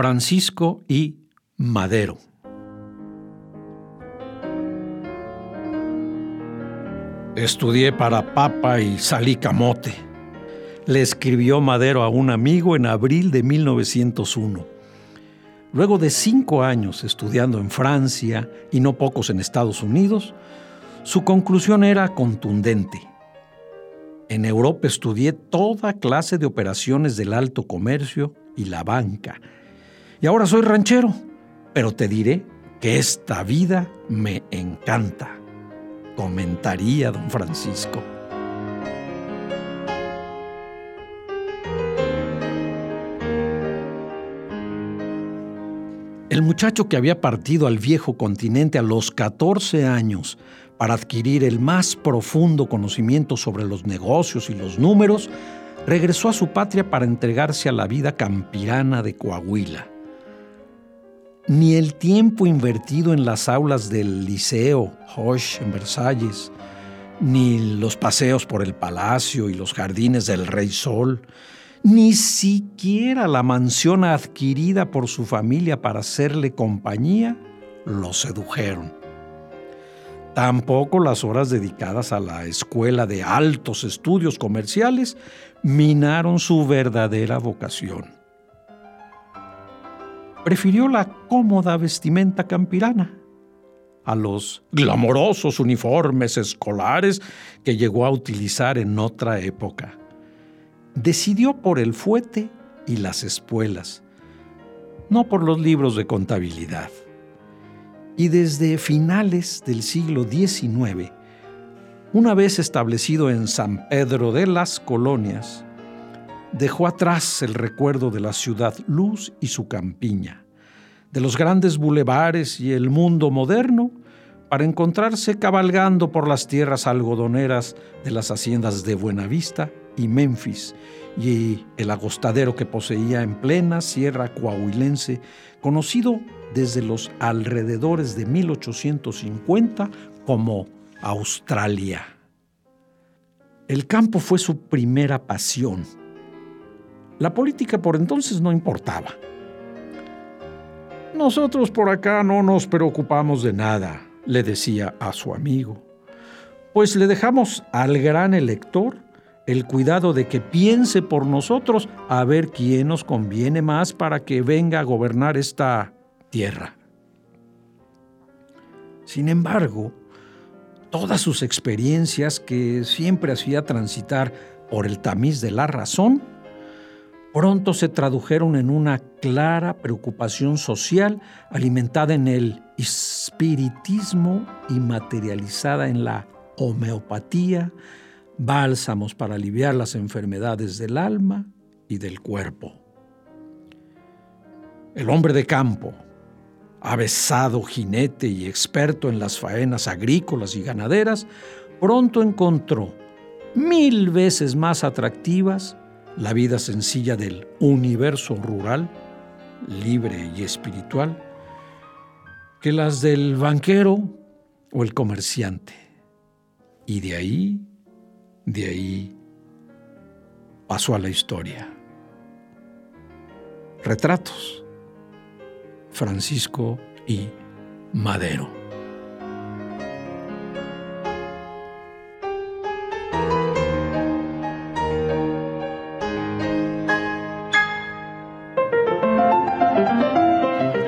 Francisco y Madero. Estudié para papa y salí camote. Le escribió Madero a un amigo en abril de 1901. Luego de cinco años estudiando en Francia y no pocos en Estados Unidos, su conclusión era contundente. En Europa estudié toda clase de operaciones del alto comercio y la banca y ahora soy ranchero, pero te diré que esta vida me encanta, comentaría don Francisco. El muchacho que había partido al viejo continente a los 14 años para adquirir el más profundo conocimiento sobre los negocios y los números, regresó a su patria para entregarse a la vida campirana de Coahuila ni el tiempo invertido en las aulas del Liceo Hoche en Versalles, ni los paseos por el palacio y los jardines del Rey Sol, ni siquiera la mansión adquirida por su familia para hacerle compañía, lo sedujeron. Tampoco las horas dedicadas a la escuela de altos estudios comerciales minaron su verdadera vocación prefirió la cómoda vestimenta campirana a los glamorosos uniformes escolares que llegó a utilizar en otra época. Decidió por el fuete y las espuelas, no por los libros de contabilidad. Y desde finales del siglo XIX, una vez establecido en San Pedro de las Colonias, dejó atrás el recuerdo de la ciudad luz y su campiña, de los grandes bulevares y el mundo moderno, para encontrarse cabalgando por las tierras algodoneras de las haciendas de Buenavista y Memphis, y el agostadero que poseía en plena sierra coahuilense, conocido desde los alrededores de 1850 como Australia. El campo fue su primera pasión la política por entonces no importaba. Nosotros por acá no nos preocupamos de nada, le decía a su amigo, pues le dejamos al gran elector el cuidado de que piense por nosotros a ver quién nos conviene más para que venga a gobernar esta tierra. Sin embargo, todas sus experiencias que siempre hacía transitar por el tamiz de la razón, pronto se tradujeron en una clara preocupación social alimentada en el espiritismo y materializada en la homeopatía, bálsamos para aliviar las enfermedades del alma y del cuerpo. El hombre de campo, avesado jinete y experto en las faenas agrícolas y ganaderas, pronto encontró mil veces más atractivas la vida sencilla del universo rural, libre y espiritual, que las del banquero o el comerciante. Y de ahí, de ahí, pasó a la historia. Retratos. Francisco y Madero.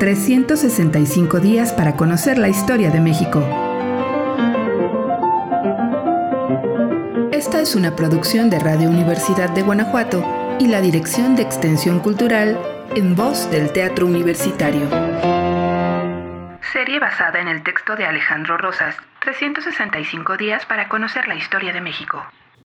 365 días para conocer la historia de México. Esta es una producción de Radio Universidad de Guanajuato y la Dirección de Extensión Cultural en voz del Teatro Universitario. Serie basada en el texto de Alejandro Rosas, 365 días para conocer la historia de México.